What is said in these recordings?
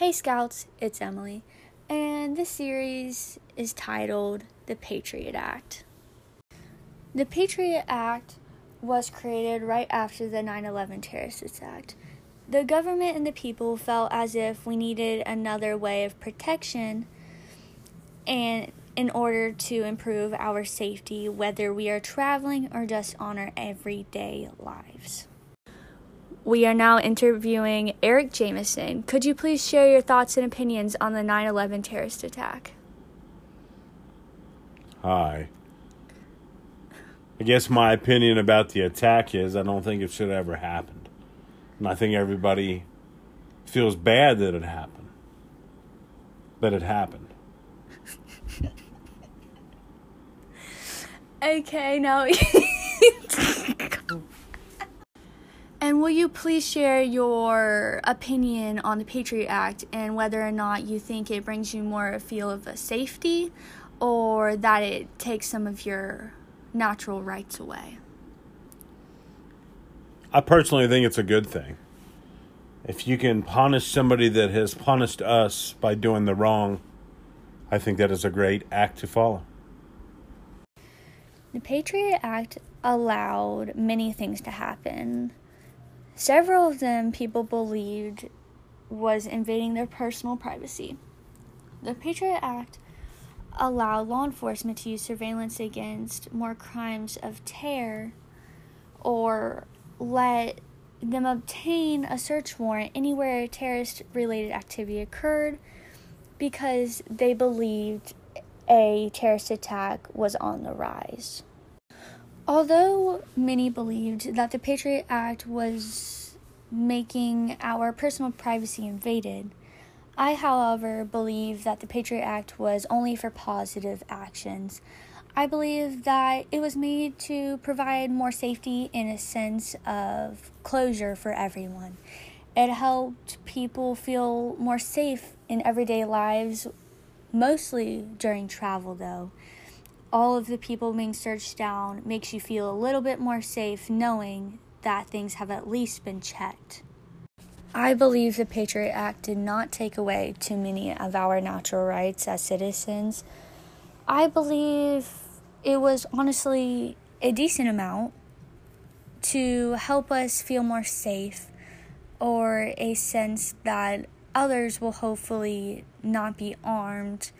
Hey Scouts, it's Emily, and this series is titled The Patriot Act. The Patriot Act was created right after the 9 11 terrorist Act. The government and the people felt as if we needed another way of protection and in order to improve our safety, whether we are traveling or just on our everyday lives. We are now interviewing Eric Jameson. Could you please share your thoughts and opinions on the 9 11 terrorist attack? Hi. I guess my opinion about the attack is I don't think it should have ever happened. And I think everybody feels bad that it happened. That it happened. okay, now. And will you please share your opinion on the Patriot Act and whether or not you think it brings you more a feel of a safety or that it takes some of your natural rights away? I personally think it's a good thing. If you can punish somebody that has punished us by doing the wrong, I think that is a great act to follow. The Patriot Act allowed many things to happen Several of them people believed was invading their personal privacy. The Patriot Act allowed law enforcement to use surveillance against more crimes of terror or let them obtain a search warrant anywhere terrorist related activity occurred because they believed a terrorist attack was on the rise. Although many believed that the Patriot Act was making our personal privacy invaded, I, however, believe that the Patriot Act was only for positive actions. I believe that it was made to provide more safety and a sense of closure for everyone. It helped people feel more safe in everyday lives, mostly during travel, though all of the people being searched down makes you feel a little bit more safe knowing that things have at least been checked. I believe the Patriot Act did not take away too many of our natural rights as citizens. I believe it was honestly a decent amount to help us feel more safe or a sense that others will hopefully not be armed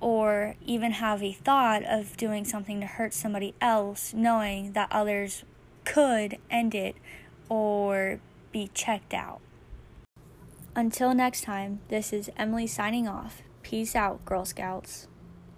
or even have a thought of doing something to hurt somebody else, knowing that others could end it or be checked out. Until next time, this is Emily signing off. Peace out, Girl Scouts.